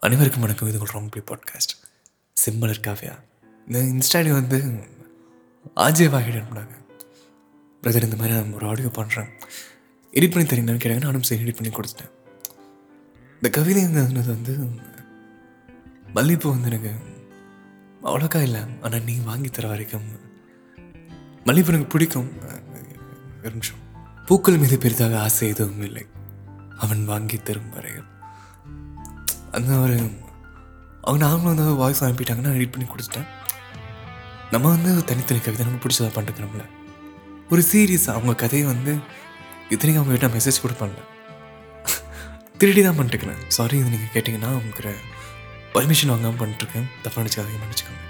அனைவருக்கும் வணக்கம். இது ரொம்ப பிளே பாட்காஸ்ட். சிம்பிள் காவ்யா. இந்த இன்ஸ்டாடி வந்து ஆஜே வாகிட் பண்ணாங்க பிரதர் இந்த மாதிரி நான் ஒரு ஆடியோ பண்ணுறேன் எடிட் பண்ணி தரீங்கன்னு கேட்டாங்க. நானும் சரி எடிட் பண்ணி கொடுத்துட்டேன். இந்த கவிதை வந்து மல்லிகைப்பூ வந்து எனக்கு அவ்வளோக்கா இல்லை. ஆனால் நீ வாங்கி தர வரைக்கும் மல்லிகைப்பூ எனக்கு பிடிக்கும். ஒரு நிமிஷம். பூக்கள் மீது பெரிதாக ஆசை எதுவும் இல்லை. அவன் வாங்கி தரும் வரையும் அந்த ஒரு அவங்க நாமளும் வந்து வாய்ஸ் அனுப்பிட்டாங்கன்னா எடிட் பண்ணி கொடுத்துட்டேன். நம்ம வந்து தனித்தனி கவிதை நமக்கு பிடிச்சதா பண்ணிட்டு நம்மள. ஒரு சீரியஸ் அவங்க கதையை வந்து இத்தனைக்கு அவங்க கிட்ட மெசேஜ் கொடுப்பாங்க. திருடி தான் பண்ணிட்டுக்கிறேன் சாரி இது நீங்கள் கேட்டிங்கன்னா உங்களுக்கு பர்மிஷன் வாங்காமல் பண்ணிட்டுருக்கேன். தப்பாக நினச்சிக்காதீங்க மன்னிச்சுக்கோங்க.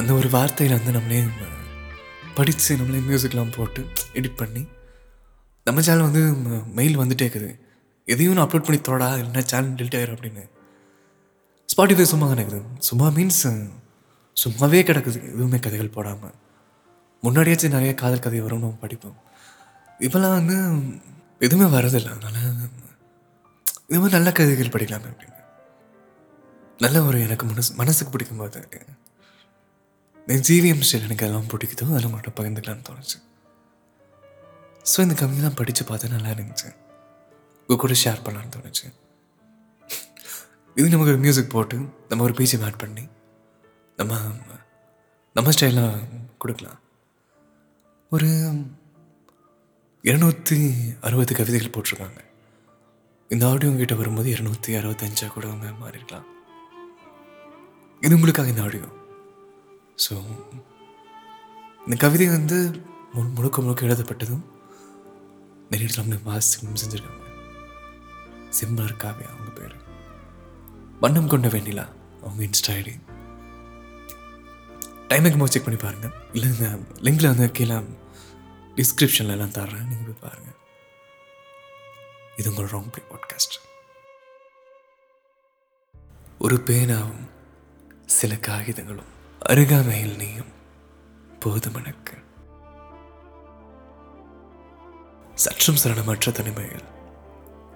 அந்த ஒரு வார்த்தையில் வந்து நம்மளே படித்து நம்மளே மியூசிக்லாம் போட்டு எடிட் பண்ணி நம்ம சேனல் வந்து மெயில் வந்துட்டே இருக்குது. எதையும் நான் அப்லோட் பண்ணி தொடா என்ன சேனல் டெலிட் ஆயிரும் அப்படின்னு. ஸ்பாட்டிஃபை சும்மா கிடக்குது சும்மா மீன்ஸ் சும்மாவே கிடக்குது. எதுவுமே கதைகள் போடாமல் முன்னாடியாச்சும் நிறைய காதல் கதை வரும் நம்ம படிப்போம். இப்போல்லாம் வந்து எதுவுமே வரதில்லை அதனால் இது மாதிரி நல்ல கதைகள் படிக்கலாமே அப்படின்னு. நல்ல ஒரு எனக்கு மனசு மனசுக்கு பிடிக்கும் போது. என் ஜிவிஎம் ஸ்டைல் எனக்கு அதெல்லாம் பிடிக்குதோ அதெல்லாம் மட்டும் பகிர்ந்துக்கலாம்னு தோணுச்சு. ஸோ இந்த கவிதை தான் படித்து பார்த்தா நல்லா இருந்துச்சு. உங்கள் கூட ஷேர் பண்ணலான்னு தோணுச்சு. இது நமக்கு ஒரு மியூசிக் போட்டு நம்ம ஒரு பிஜிஎம் ஆட் பண்ணி நம்ம நம்ம ஸ்டைலாக கொடுக்கலாம். ஒரு இருநூற்றி அறுபது கவிதைகள் போட்டிருக்காங்க. இந்த ஆடியோ கிட்ட வரும்போது இருநூத்தி அறுபத்தஞ்சா கூட அவங்க மாறிருக்கலாம் இது உங்களுக்காக இந்த ஆடியோ ஸோ இந்த கவிதை வந்து மு- முழுக்க முழுக்க எழுதப்பட்டதும் நிறைய இடத்துல வாசிக்கும் செஞ்சுருக்காங்க. சிம்மலர் காவியா அவங்க பேர். வண்ணம் கொண்ட வெண்ணிலா அவங்க இன்ஸ்டா ஐடி டைமுக்கு போது செக் பண்ணி பாருங்க. இல்லை இந்த லிங்க்ல வந்து கீழே டிஸ்கிரிப்ஷன்ல எல்லாம் தர்றேன். நீங்கள் போய் பாருங்க. இது உங்கள் ராங் பிளே பாட்காஸ்ட் ஒரு பேனாவும் சில காகிதங்களும் அருகாமையில் நீயும் போதும் எனக்கு. சற்றும் சரணமற்ற தனிமைகள்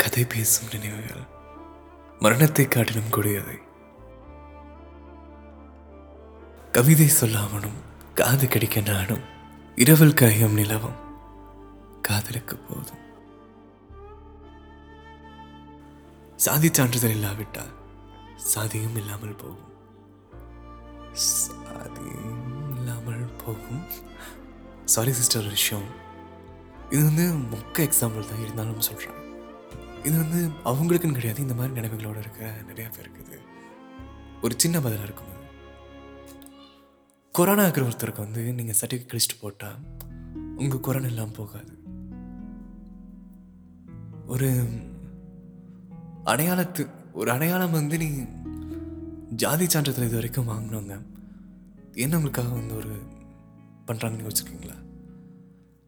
கதை பேசும் நினைவுகள். மரணத்தை காட்டிலும் கொடியது கவிதை சொல்லாமனும் காது கடிக்க நானும் இரவல் காயும் நிலவும். காதலுக்கு போதும். சாதி சான்றிதழ் இல்லாவிட்டால் சாதியும் இல்லாமல் போகும். சாதியும் இல்லாமல் போகும். சாரி சிஸ்டர் விஷயம். இது வந்து மொக்க எக்ஸாம்பிள் தான் இருந்தாலும் சொல்கிறேன் இது வந்து அவங்களுக்குன்னு கிடையாது இந்த மாதிரி நினைவுகளோட இருக்க நிறையா பேர் இருக்குது. ஒரு சின்ன பதிலாக இருக்கும் அது. கொரோனா இருக்கிற ஒருத்தருக்கு வந்து நீங்கள் சர்டிஃபிகேட் கழிச்சிட்டு போட்டால் உங்கள் கொரோனா எல்லாம் போகாது. ஒரு அடையாளத்து ஒரு அடையாளம் வந்து நீ ஜாதி சான்றிதழ் இது வரைக்கும் வாங்கினவங்க என்ன உங்களுக்காக வந்து ஒரு பண்ணுறாங்கன்னு யோசிச்சிருக்கீங்களா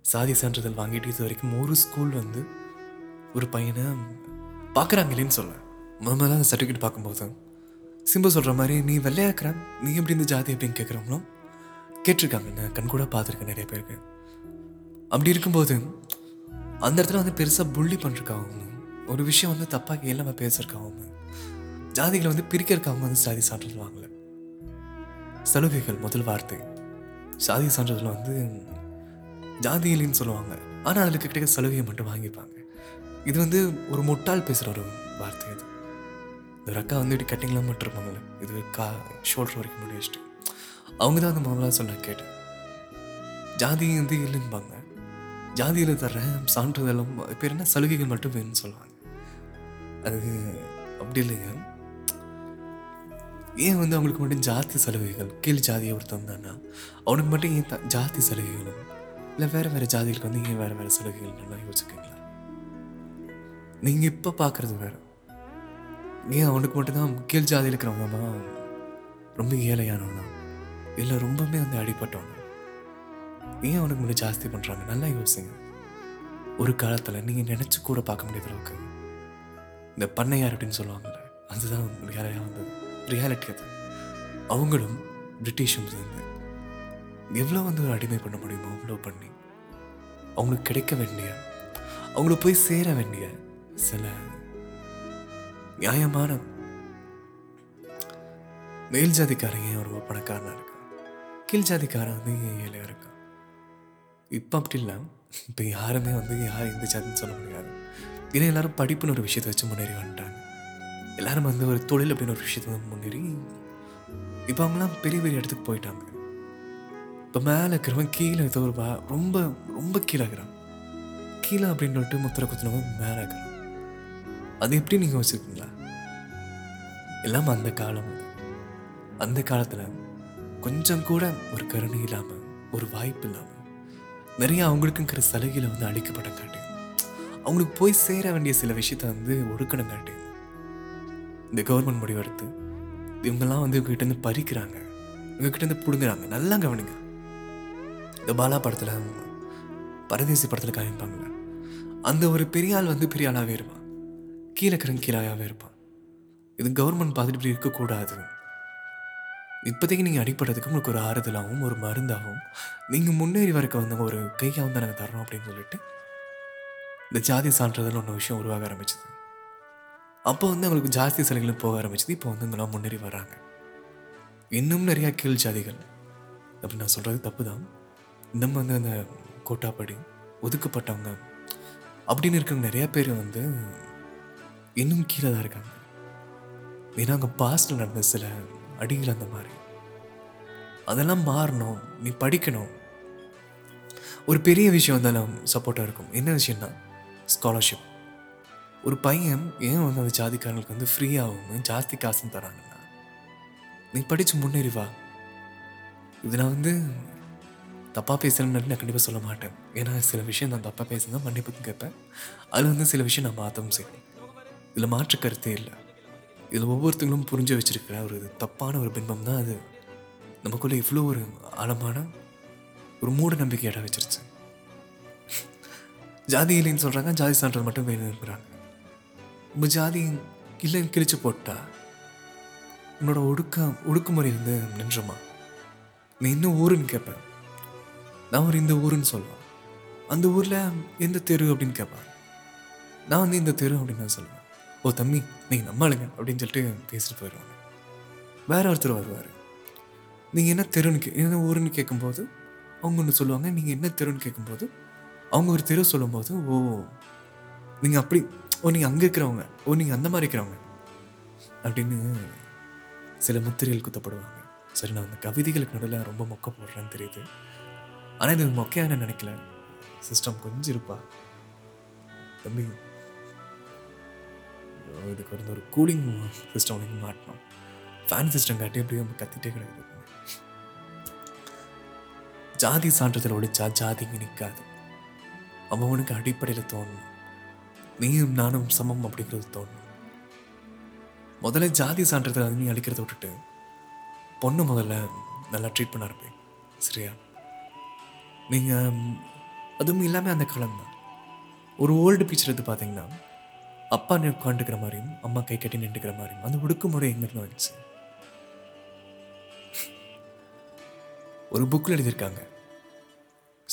சாதி சான்றிதழ் வாங்கிட்டு இது வரைக்கும் ஒரு ஸ்கூல் வந்து ஒரு பையனை பார்க்குறாங்க இல்லைன்னு சொல்ல. முதல்ல அந்த சர்டிஃபிகேட் பார்க்கும்போது சிம்பு சொல்கிற மாதிரி நீ வெள்ளையாக்குற? நீ எப்படி இந்த ஜாதி அப்படின்னு கேட்குறவங்களும் கேட்டிருக்காங்க நான் கண் கூட பார்த்துருக்கேன் நிறைய பேருக்கு. அப்படி இருக்கும்போது அந்த இடத்துல வந்து பெருசாக புள்ளி பண்ணிருக்காங்க ஒரு விஷயம் வந்து தப்பாக இல்லாமல் பேசியிருக்காங்க ஜாதிகளை வந்து பிரிக்கிறக்காங்க வந்து ஜாதி சான்றிதழ் வாங்கல. சலுகைகள் முதல் வார்த்தை. ஜாதி சான்றிதழ் வந்து ஜாதியிலின்னு சொல்லுவாங்க. ஆனால் அதில் கிடைக்க சலுகையை மட்டும் வாங்கிப்பாங்க. இது வந்து ஒரு முட்டாள் பேசுகிற ஒரு வார்த்தை இது இந்த ஒரு அக்கா வந்து இப்படி கட்டிங்லாம் மட்டும் இருப்பாங்கல்ல இது கா ஷோல்டர் வரைக்கும் முடி வச்சுட்டு. அவங்க தான் அந்த முதல்ல சொன்ன கேட்டேன். ஜாதி வந்து இல்லைன்பாங்க ஜாதியில் தர்ற சான்றிதழும் அது பேர் என்ன சலுகைகள் மட்டும் வேணும்னு சொல்லுவாங்க. அது அப்படி இல்லைங்க. ஏன் வந்து அவங்களுக்கு மட்டும் ஜாதி சலுகைகள் கீழ் ஜாதியை ஒருத்தன் தானா அவனுக்கு மட்டும் ஏன் ஜாதி சலுகைகளும்? இல்லை வேற வேற ஜாதிகளுக்கு வந்து ஏன் வேற வேற சலுகைகள் யோசிக்கிறீங்களா? நீங்கள் இப்போ பார்க்குறது வேற. ஏன் அவனுக்கு மட்டும்தான் கீழ் ஜாதியில் இருக்கிறவங்க தான்? ரொம்ப ஏழையானவனா? இல்லை ரொம்பவுமே வந்து அடிப்பட்டவனா ஏன் அவனுக்கு மட்டும் ஜாஸ்தி பண்ணுறாங்க நல்லா யோசிங்க. ஒரு காலத்தில் நீங்கள் நினச்சி கூட பார்க்க முடியாத அளவுக்கு இந்த பண்ணையார் அப்படின்னு சொல்லுவாங்கல்ல அதுதான் ரியாலியாக வந்தது. ரியாலிட்டி அது. அவங்களும் பிரிட்டிஷும் சேர்ந்து எவ்வளோ வந்து ஒரு அடிமை பண்ண முடியுமோ அவ்வளோ பண்ணி. அவங்களுக்கு கிடைக்க வேண்டிய அவங்களுக்கு போய் சேர வேண்டிய சில நியாயமான மேல் ஜாதிக்காரன் ஒரு பணக்காரனாக இருக்கான் கீழ் ஜாதிக்காரன் வந்து ஏழையாக இருக்கான் இப்போ அப்படி இல்லை. இப்போ யாருமே வந்து யார் எந்த ஜாதின்னு சொல்ல முடியாது. ஏன்னா எல்லாரும் படிப்புன்னு ஒரு விஷயத்தை வச்சு முன்னேறி வந்துட்டாங்க. எல்லாரும் வந்து ஒரு தொழில் அப்படின்னு ஒரு விஷயத்தை வந்து முன்னேறி இப்போ அவங்களாம் பெரிய பெரிய இடத்துக்கு போயிட்டாங்க. இப்போ மேலே இருக்கிறவன் கீழே ஏதோ ஒரு ரொம்ப ரொம்ப கீழே இருக்கிறான். கீழே அப்படின்னு சொல்லிட்டு முத்திர குத்துனவன் மேலே இருக்கிறான். அது எப்படி நீங்கள் வச்சுருக்கீங்களா எல்லாம் அந்த காலம் அந்த காலத்தில் கொஞ்சம் கூட ஒரு கருணை இல்லாமல் ஒரு வாய்ப்பு இல்லாமல் நிறைய அவங்களுக்குங்கிற சலுகையில் வந்து அழிக்கப்பட காட்டி. அவங்களுக்கு போய் சேர வேண்டிய சில விஷயத்த வந்து ஒடுக்கணும் காட்டி. இந்த கவர்மெண்ட் முடிவெடுத்து இவங்கெல்லாம் வந்து இவங்ககிட்ட இருந்து பறிக்கிறாங்க. இவங்ககிட்ட இருந்து பிடுங்குறாங்க. நல்லா கவனிங்க. இந்த பாலா படத்தில் பரதேசி படத்தில் காமிப்பாங்கல்ல. அந்த ஒரு பெரிய ஆள் வந்து பெரிய ஆளாகவே இருப்பான். கீழே இருக்கிறவன் இருப்பான். இது கவர்மெண்ட் பார்த்துட்டு இப்படி இருக்கக்கூடாது. இப்போதைக்கு நீங்கள் அடிப்படுறதுக்கு உங்களுக்கு ஒரு ஆறுதலாகவும் ஒரு மருந்தாகவும் நீங்கள் முன்னேறி வரக்க வந்து ஒரு கையாகவும் தான் நாங்கள் தரணும் அப்படின்னு சொல்லிட்டு இந்த ஜாதி சான்றிதழ் ஒன்று விஷயம் உருவாக ஆரம்பிச்சது. அப்போ வந்து அவங்களுக்கு ஜாஸ்தி சிலைகளும் போக ஆரம்பிச்சது. இப்போ வந்து இங்கெல்லாம் முன்னேறி வராங்க. இன்னும் நிறையா கீழ் ஜாதிகள். அப்படின்னு நான் சொல்கிறது தப்பு தான் இன்னும் வந்து அந்த கோட்டாப்படி ஒதுக்கப்பட்டவங்க அப்படின்னு இருக்கிற நிறையா பேர் வந்து இன்னும் கீழே தான் இருக்காங்க. ஏன்னா அங்கே பாஸ்டில் நடந்த சில அடிகள் அந்த மாதிரி. அதெல்லாம் மாறணும் நீ படிக்கணும். ஒரு பெரிய விஷயம் வந்தாலும் சப்போர்ட்டாக இருக்கும். என்ன விஷயம்னா ஸ்காலர்ஷிப் ஒரு பையன் ஏன் வந்து அந்த ஜாதிக்காரங்களுக்கு வந்து ஃப்ரீயாகவும் ஜாஸ்தி காசுன்னு தராங்கன்னா நீ படித்து முன்னேறி வா. இது நான் வந்து தப்பாக பேசலன்னு நான் கண்டிப்பாக சொல்ல மாட்டேன். ஏன்னா சில விஷயம் நான் தப்பாக பேசுனா மன்னிப்பு கேட்பேன். அது வந்து சில விஷயம் நான் மாற்றவும் செய்வேன். இதில் மாற்று கருத்தே இல்லை. இதில் ஒவ்வொருத்தங்களும் புரிஞ்சு வச்சிருக்கிற ஒரு தப்பான ஒரு பின்பம் தான் அது. நமக்குள்ளே இவ்வளோ ஒரு ஆழமான ஒரு மூட நம்பிக்கை இடம் வச்சிருச்சு. ஜாதி இல்லைன்னு சொல்கிறாங்க ஜாதி சான்றிதழ் மட்டும் வேணுங்கிறாங்க உங்கள் ஜாதி இல்லைன்னு கிழிச்சு போட்டா உன்னோட ஒடுக்க ஒடுக்குமுறை வந்து நின்றுமா? நீ இன்னும் ஊருன்னு கேட்பேன் நான் ஒரு இந்த ஊருன்னு சொல்லுவேன். அந்த ஊரில் எந்த தெரு அப்படின்னு கேட்பேன் நான் வந்து இந்த தெரு அப்படின்னு நான் சொல்லுவேன். ஓ தம்பி நீங்கள் நம்மளுங்க அப்படின்னு சொல்லிட்டு பேசிட்டு போயிடுவாங்க. வேற ஒருத்தர் வருவார். நீங்கள் என்ன தெருன்னு கே என்ன ஊருன்னு கேட்கும்போது அவங்க ஒன்று சொல்லுவாங்க நீங்கள் என்ன தெருன்னு கேட்கும்போது அவங்க ஒரு தெரு சொல்லும்போது ஓ நீங்கள் அப்படி ஓ நீங்கள் அங்கே இருக்கிறவங்க ஓ நீங்கள் அந்த மாதிரி இருக்கிறவங்க அப்படின்னு சில முத்திரைகள் குத்தப்படுவாங்க. சரி நான் அந்த கவிதைகளுக்கு நடுவில் ரொம்ப மொக்க போடுறேன்னு தெரியுது. ஆனால் இது மொக்கையான நினைக்கல. சிஸ்டம் கொஞ்சம் இருப்பா. தம்பி இதுக்கு வந்து ஒரு கூலிங் சிஸ்டம் ஒன்று மாட்டணும். ஃபேன் சிஸ்டம் காட்டி அப்படியே நம்ம கத்திட்டே கிடையாது ஜாதி சான்றிதழ் ஒழிச்சா ஜாதிங்க நிற்காது அவனுக்கு அடிப்படையில் தோணும். நீயும் நானும் சமம் அப்படிங்கிறது தோணும். முதல்ல ஜாதி சான்றிதழ் அது நீ அழிக்கிறத விட்டுட்டு பொண்ணு முதல்ல நல்லா ட்ரீட் பண்ண இருப்பேன் சரியா? நீங்கள் அதுவும் இல்லாமல் அந்த காலம் தான் ஒரு ஓல்டு பிக்சர் எடுத்து பார்த்தீங்கன்னா அப்பா நீ உட்காந்துக்கிற மாதிரியும் அம்மா கை கட்டி நின்றுக்கிற மாதிரியும் அந்த ஒடுக்குமுறை எங்கிருந்து வந்துச்சு? ஒரு புக்கில் எழுதியிருக்காங்க.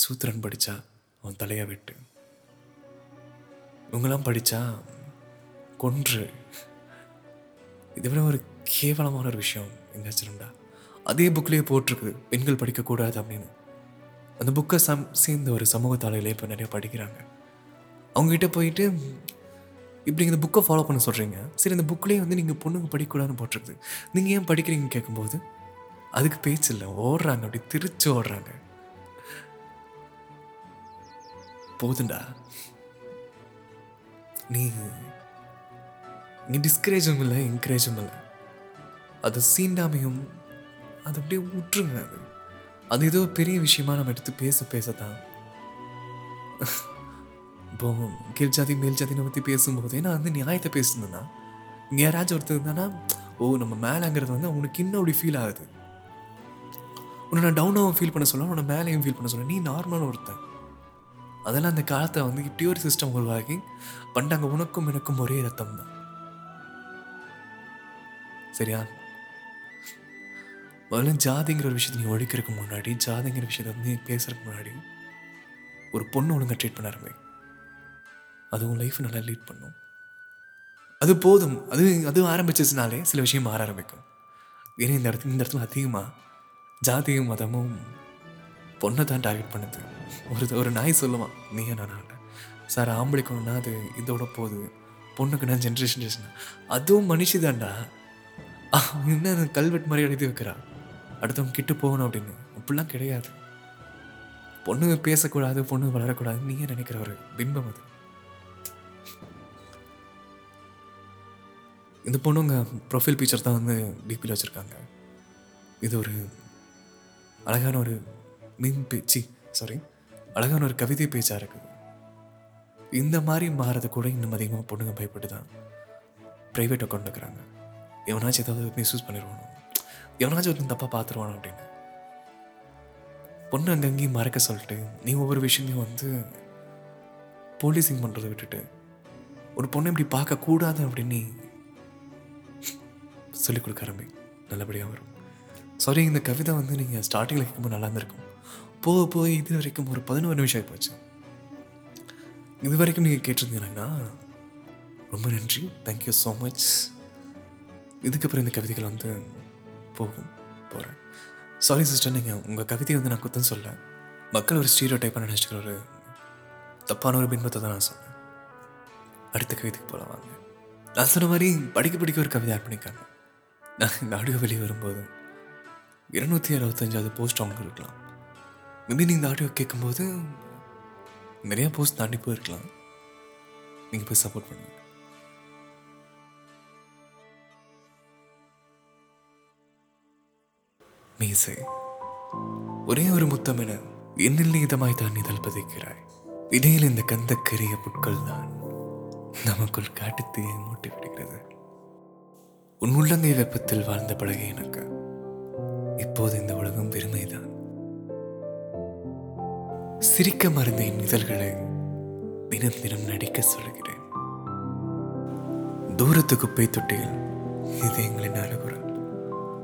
சூத்திரன் படித்தா அவன் தலையை விட்டு. இவங்கெல்லாம் படித்தா கொன்று. இதை விட ஒரு கேவலமான ஒரு விஷயம் எங்கேயாச்சும் உண்டா அதே புக்லேயே போட்டிருக்குது பெண்கள் படிக்கக்கூடாது அப்படின்னு. அந்த புக்கை சம் சேர்ந்த ஒரு சமூகத்தாளையிலே இப்போ நிறைய படிக்கிறாங்க. அவங்ககிட்ட போயிட்டு இப்படி இந்த புக்கை ஃபாலோ பண்ண சொல்கிறீங்க சரி இந்த புக்லேயே வந்து நீங்கள் பொண்ணுங்க படிக்கக்கூடாதுன்னு போட்டிருக்குது. நீங்கள் ஏன் படிக்கிறீங்கன்னு கேட்கும்போது அதுக்கு பேச்சு இல்லை. ஓடுறாங்க அப்படி திருச்சு ஓடுறாங்க. போதுண்டா. நீ நீ டிஸ்கரேஜும் இல்லை என்கரேஜும் இல்லை. அது சீண்டாமையும் அது அப்படியே விட்டுருங்க அது. அது ஏதோ பெரிய விஷயமா நம்ம எடுத்து பேச பேசத்தான். இப்போ கீழ் ஜாதி மேல் ஜாதினை பற்றி பேசும்போது நான் வந்து நியாயத்தை பேசுனேன்னா இங்கே யாராச்சும் ஒருத்தர் இருந்தானா ஓ நம்ம மேலேங்கிறது வந்து அவனுக்கு இன்னும் அப்படி ஃபீல் ஆகுது. உன்னை நான் டவுனாகவும் ஃபீல் பண்ண சொல்ல உன்னை மேலேயும் ஃபீல் பண்ண சொல்ல நீ நார்மலான ஒருத்தன். அதெல்லாம் அந்த காலத்தை வந்து இப்படி ஒரு சிஸ்டம் உருவாகி பண்டாங்க உனக்கும் எனக்கும் ஒரே ரத்தம் தான் சரியா? முதல்ல ஜாதிங்கிற ஒரு விஷயத்தை நீ ஒழிக்கிறதுக்கு முன்னாடி ஜாதிங்கிற விஷயத்தை வந்து நீ பேசுறதுக்கு முன்னாடி ஒரு பொண்ணு ஒழுங்காக ட்ரீட் பண்ண அது உன் லைஃப் நல்லா லீட் பண்ணும். அது போதும். அது அது ஆரம்பிச்சிச்சுனாலே சில விஷயம் மாற ஆரம்பிக்கும். ஏன்னா இந்த இடத்துல இந்த இடத்துல அதிகமாக ஜாதியும் மதமும் பொண்ணை தான் டார்கெட் பண்ணுது. ஒரு ஒரு நாய் சொல்லுவான் நீ நான் சார் ஆம்பளைக்கு ஒன்றா அது இதோட போகுது. பொண்ணுக்கு நான் ஜென்ரேஷன் ஜென்ரேஷன் அதுவும் மனுஷி தான்டா. என்ன கல்வெட் கல்வெட்டு மாதிரி எழுதி வைக்கிறா? அடுத்தவங்க கிட்ட போகணும் அப்படின்னு. அப்படிலாம் கிடையாது. பொண்ணு பேசக்கூடாது பொண்ணு வளரக்கூடாது நீங்கள் நினைக்கிற ஒரு பிம்பம் அது. இந்த பொண்ணுங்க ப்ரொஃபைல் பிக்சர் தான் வந்து டிபியில் வச்சுருக்காங்க. இது ஒரு அழகான ஒரு மீன் பேச்சு சாரி அழகான ஒரு கவிதை பேச்சாக இருக்குது. இந்த மாதிரி மாறது கூட இன்னும் அதிகமாக பொண்ணுங்க பயப்பட்டு தான் ப்ரைவேட் அக்கௌண்ட் இருக்கிறாங்க. எவனாச்சும் ஏதாவது மிஸ்யூஸ் பண்ணிடுவானோ. எவனாச்சும் ஒருத்தன் தப்பாக பார்த்துருவானோ அப்படின்னு. பொண்ணு அங்கங்கேயும் மறக்க சொல்லிட்டு நீ ஒவ்வொரு விஷயத்தையும் வந்து போலீசிங் பண்ணுறதை விட்டுட்டு ஒரு பொண்ணை இப்படி பார்க்கக்கூடாது அப்படின்னு சொல்லிக் கொடுக்க ஆரம்பி நல்லபடியாக வரும். சாரி இந்த கவிதை வந்து நீங்கள் ஸ்டார்டிங்கில் கேட்கும்போது நல்லா இருந்திருக்கும். போக போய் இது வரைக்கும் ஒரு பதினோரு நிமிஷம் ஆகிப்போச்சு இது வரைக்கும் நீங்கள் கேட்டிருந்தீங்கன்னா ரொம்ப நன்றி. தேங்க்யூ ஸோ மச் இதுக்கப்புறம் இந்த கவிதைகள் வந்து போகும் போகிறேன் சாரி சிஸ்டர் நீங்கள் உங்கள் கவிதையை வந்து நான் குத்தம் சொல்ல மக்கள் ஒரு ஸ்டீரியோ டைப்பாக நினச்சிக்கிற ஒரு தப்பான ஒரு பின்பத்தை தான் நான் சொன்னேன். அடுத்த கவிதைக்கு போகலாம் வாங்க. நான் சொன்ன மாதிரி படிக்க படிக்க ஒரு கவிதை ஆட் பண்ணிக்காங்க இந்த ஆடியோ வெளியே வரும்போது இருநூத்தி அறுபத்தஞ்சாவது போஸ்ட் அவங்க இருக்கலாம். மேபி நீங்கள் இந்த ஆடியோ கேட்கும்போது நிறையா போஸ்ட் தாண்டி போயிருக்கலாம். நீங்கள் போய் சப்போர்ட் பண்ணுங்க. மீசை ஒரே ஒரு முத்தம் என என்னில் நீதமாய் தான் இதழ் பதிக்கிறாய். இடையில் இந்த கந்தக்கரிய புட்கள் தான் நமக்குள் காட்டுத்தீயை மூட்டி விடுகிறது உன் உள்ளங்கை வெப்பத்தில் வாழ்ந்த பழகை எனக்கு. இப்போது இந்த உலகம் பெருமைதான் சிரிக்க மறந்த என் இதழ்களை தினம் தினம் நடிக்க சொல்கிறேன். தூரத்து குப்பை தொட்டியில் இது எங்களின்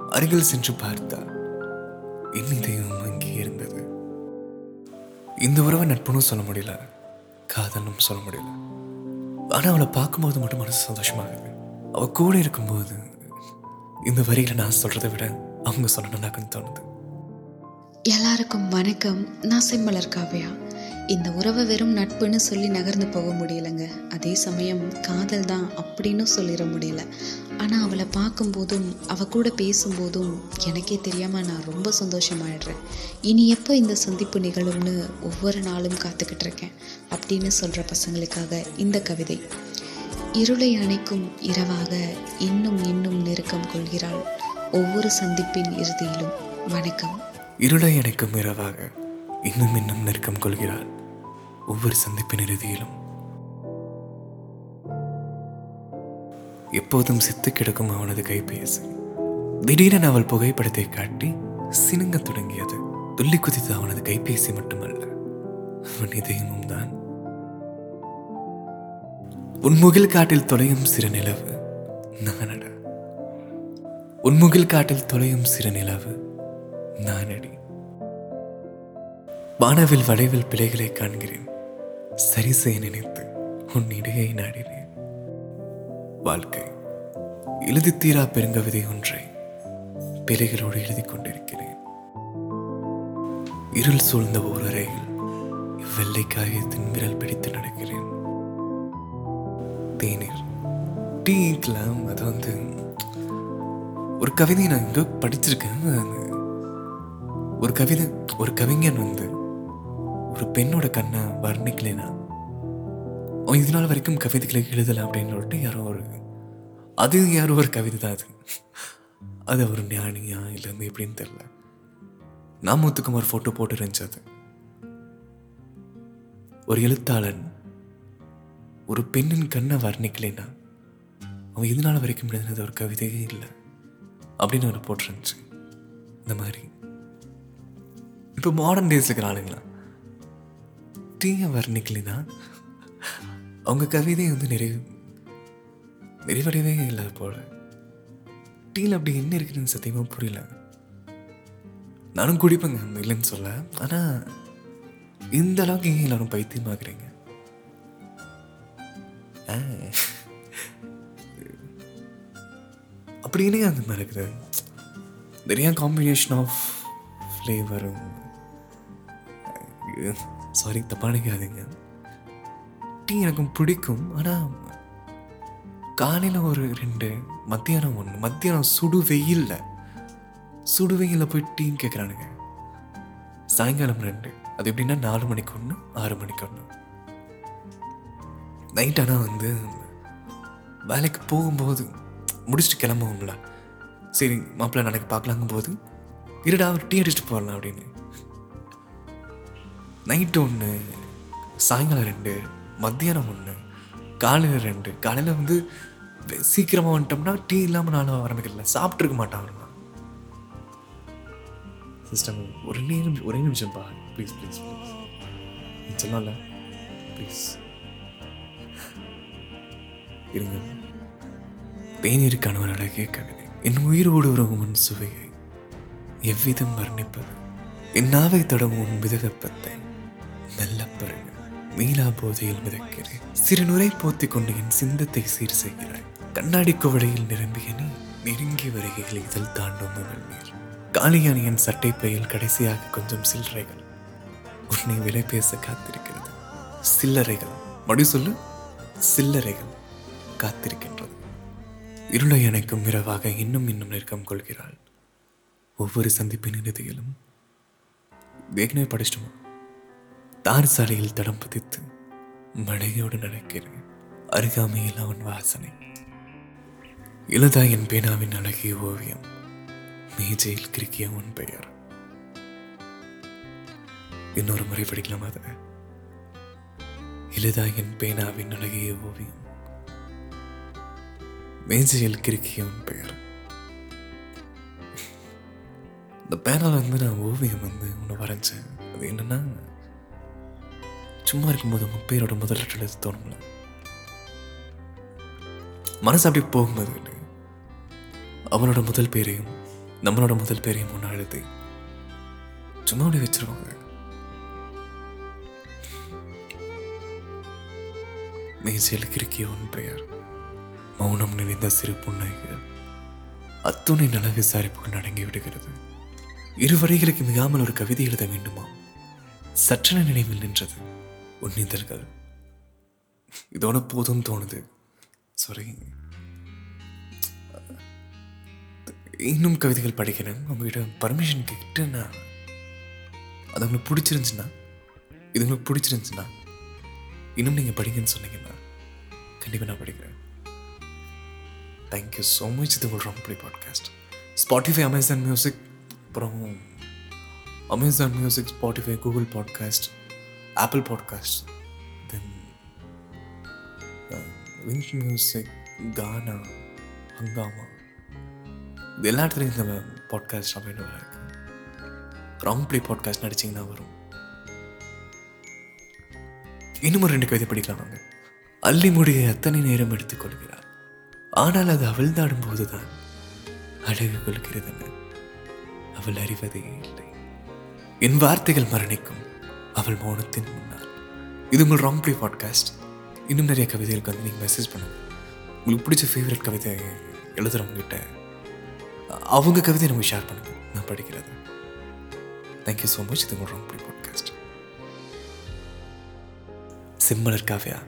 அருகில் சென்று பார்த்தால் என் இதயம் அங்கே இருந்தது. இந்த உறவை நட்புன்னு சொல்ல முடியல காதலும் சொல்ல முடியல. ஆனா அவளை பார்க்கும்போது மட்டும் மனசு சந்தோஷமாகுது. அவ கூட இருக்கும்போது இந்த வரிகளை நான் சொல்கிறத விட அவங்க சொல்லணும்னாக்குன்னு தோணுது. எல்லாருக்கும் வணக்கம். நான் செம்மலர் காவியா. இந்த உறவை வெறும் நட்புன்னு சொல்லி நகர்ந்து போக முடியலைங்க. அதே சமயம் காதல் தான் அப்படின்னு சொல்லிட முடியல. ஆனால் அவளை பார்க்கும்போதும் அவள் கூட பேசும்போதும் எனக்கே தெரியாமல் நான் ரொம்ப சந்தோஷமாயிடுறேன். இனி எப்போ இந்த சந்திப்பு நிகழும்னு ஒவ்வொரு நாளும் காத்துக்கிட்டு இருக்கேன் அப்படின்னு சொல்கிற பசங்களுக்காக இந்த கவிதை. இருளை அணைக்கும் இரவாக இன்னும் இன்னும் நெருக்கம் கொள்கிறாள் ஒவ்வொரு சந்திப்பின் இறுதியிலும். வணக்கம். இருளை அணைக்கும் இரவாக இன்னும் இன்னும் நெருக்கம் கொள்கிறாள் ஒவ்வொரு சந்திப்பின் இறுதியிலும். எப்போதும் சித்து கிடக்கும் அவனது கைபேசி. திடீரென அவள் புகைப்படத்தை காட்டி சினுங்க தொடங்கியது. துள்ளி குதித்த அவனது கைபேசி மட்டுமல்ல அவன் இதயமும் தான். உன்முகில் காட்டில் தொலையும் சிறு நிலவு நானடா. உன்முகில் காட்டில் தொலையும் சிறு நிலவு நானடி. வானவில் வளைவில் பிழைகளை காண்கிறேன். சரி செய்ய நினைத்து உன் இடையை நாடினேன். வாழ்க்கை. எழுதி தீரா பெருங்கவிதை ஒன்றை பிழைகளோடு எழுதி கொண்டிருக்கிறேன். இருள் சூழ்ந்த ஓர் அறையில் வெள்ளை காயத்தின் விரல் பிடித்து நடக்கிறேன். தேநீர் டீக்கலாம் அது வந்து ஒரு கவிதையை நான் எங்கோ படிச்சிருக்கேன். ஒரு கவிதை ஒரு கவிஞன் வந்து ஒரு பெண்ணோட கண்ணை வர்ணிக்கலைனா அவன் இது நாள் வரைக்கும் கவிதைகளை எழுதலை அப்படின்னு சொல்லிட்டு யாரோ ஒரு அது யாரோ ஒரு கவிதை தான் அது. அது ஒரு ஞானியா இல்லை எப்படின்னு தெரில நாமத்துக்குமார் ஃபோட்டோ போட்டு இருந்துச்சு அது. ஒரு எழுத்தாளன் ஒரு பெண்ணின் கண்ணை வர்ணிக்கலைனா அவன் இது நாள் வரைக்கும் எழுதினது ஒரு கவிதையே இல்லை. அப்படின்னு ஒரு போட்டிருந்துச்சு. இந்த மாதிரி. இப்போ மாடர்ன் டேஸ் இருக்கிற ஆளுங்களா? டீயை வர்ணிக்கலைன்னா அவங்க கவிதை வந்து நிறைவு நிறைவடையவே இல்லை போல. டீயில் அப்படி என்ன இருக்குதுன்னு சத்தியமாக புரியல. நானும் குடிப்பேங்க இல்லைன்னு சொல்ல. ஆனால் இந்த அளவுக்கு ஏன் எல்லாரும் பைத்தியமாக்குறீங்க ஆ, இல்லையா அந்த மாதிரி இருக்குது? நிறையா காம்பினேஷன் ஆஃப் ஃப்ளேவரும் சாரி தப்பா நினைக்காதீங்க. டீ எனக்கு பிடிக்கும் ஆனால் காலையில் ஒரு ரெண்டு மத்தியானம் ஒன்று மத்தியானம் சுடு வெயில்ல சுடு வெயிலில் போய் டீன்னு கேட்குறானுங்க சாயங்காலம் ரெண்டு அது எப்படின்னா நாலு மணிக்கு ஒன்று ஆறு மணிக்கு ஒன்று நைட் ஆனால் வந்து வேலைக்கு போகும்போது முடிச்சுட்டு கிளம்புவோம்ல. சரி மாப்பிள்ளை நாளைக்கு பார்க்கலாங்கும் போது இருடா ஒரு டீ அடிச்சுட்டு போகலாம் அப்படின்னு. நைட்டு ஒன்று சாயங்காலம் ரெண்டு மத்தியானம் ஒன்று காலையில் ரெண்டு. காலையில் வந்து சீக்கிரமாக வந்துட்டோம்னா டீ இல்லாமல் நானும் ஆரம்பிக்கல சாப்பிட்ருக்க மாட்டான் சிஸ்டம் ஒரு நிமிஷம் ஒரே நிமிஷம் பா ப்ளீஸ் ப்ளீஸ் ப்ளீஸ் நீ சொல்லல ப்ளீஸ் இருங்க தேநீர் கணவன் அழகிய கவிதை. என் உயிரோடு உறவும் உன் சுவையை எவ்விதம் வர்ணிப்பது என் நாவை தொடங்கும் உன் விதகப்பத்தை மெல்ல பருங்க மீனா போதையில் மிதக்கிறேன். சிறு நுரை போத்திக் கொண்டு என் சிந்தத்தை சீர் செய்கிறாய் கண்ணாடி குவடையில் நிரம்பிய நீ நெருங்கி வருகையில் இதழ் தாண்டும் நீர். காளியான என் சட்டை பையில் கடைசியாக கொஞ்சம் சில்லறைகள் உன்னை விலை பேச காத்திருக்கிறது. சில்லறைகள். மடி சொல்லு. சில்லறைகள். காத்திருக்கின்றது. இருளை அணைக்கும் இரவாக இன்னும் இன்னும் நெருக்கம் கொள்கிறாள். ஒவ்வொரு சந்திப்பின் இறுதியிலும் ஏற்கனவே படிச்சிட்டோமா தார் சாலையில் தடம் பதித்து மழையோடு நடக்கிறேன். அருகாமையில் அவன் வாசனை. இளதாயின் பேனாவின் அழகிய ஓவியம். மேஜையில் கிறுக்கிய உன் பெயர். இன்னொரு முறை படிக்கலாமா அதை? என் பேனாவின் அழகிய ஓவியம். மேஜையில் கிறுக்கியவன் பெயர். இந்த பேனால வந்து நான் ஓவியம் வந்து ஒன்று வரைஞ்சேன். அது என்னன்னா சும்மா இருக்கும்போது உங்கள் பேரோட முதல் லெட்டர் எழுத தோணும்ல. மனசு அப்படி போகும்போது இல்லை. அவனோட முதல் பேரையும் நம்மளோட முதல் பேரையும் ஒன்று எழுதி சும்மா அப்படி வச்சிருவாங்க. மேஜையில் கிறுக்கிய உன் பெயர். மௌனம் நிறைந்த சிறு புன்னகைகள் அத்துணை நல விசாரிப்புகள் அடங்கி விடுகிறது. இரு வரிகளுக்கு மிகாமல் ஒரு கவிதை எழுத வேண்டுமா? சற்றென நினைவில் நின்றது. உன்னிதழ்கள் இதோட போதும் தோணுது. சாரி இன்னும் கவிதைகள் படிக்கிறேன். உங்ககிட்ட பர்மிஷன் கேட்டு நான் அது உங்களுக்கு பிடிச்சிருந்துச்சுன்னா? இது உங்களுக்கு பிடிச்சிருந்துச்சுன்னா? இன்னும் நீங்கள் படிங்கன்னு சொன்னீங்கன்னா கண்டிப்பாக நான் படிக்கிறேன். தேங்க்யூ ஸோ மச் இது ஒரு ரொம்ப பாட்காஸ்ட் ஸ்பாட்டிஃபை அமேசான் மியூசிக் அப்புறம் Amazon music Spotify Google podcast Apple podcast then Wynk music Gaana Hungama இது எல்லா இடத்துலையும் இந்த பாட்காஸ்ட் அவைலபிளாக இருக்கு. ராங் பாட்காஸ்ட் நடிச்சிங்கன்னா வரும். இன்னும் ஒரு ரெண்டு கவிதை படிக்கலாம் வாங்க. அள்ளி முடிய எத்தனை நேரம் எடுத்துக்கொள்கிறார்? ஆனால் அது அவள் போதுதான். அழகு கொள்கிறதென அவள் அறிவதே இல்லை. என் வார்த்தைகள் மரணிக்கும். அவள் மௌனத்தின் முன்னால். இது உங்கள் ராங் ப்ளே பாட்காஸ்ட் இன்னும் நிறைய கவிதைகளுக்கு வந்து நீங்கள் மெசேஜ் பண்ணுங்க. உங்களுக்கு பிடிச்ச ஃபேவரட் கவிதை எழுதுறவங்ககிட்ட அவங்க கவிதையை நம்ம ஷேர் பண்ணுங்கள் நான் படிக்கிறது. தேங்க்யூ ஸோ மச் இது உங்கள் wrong play podcast similar Kavya.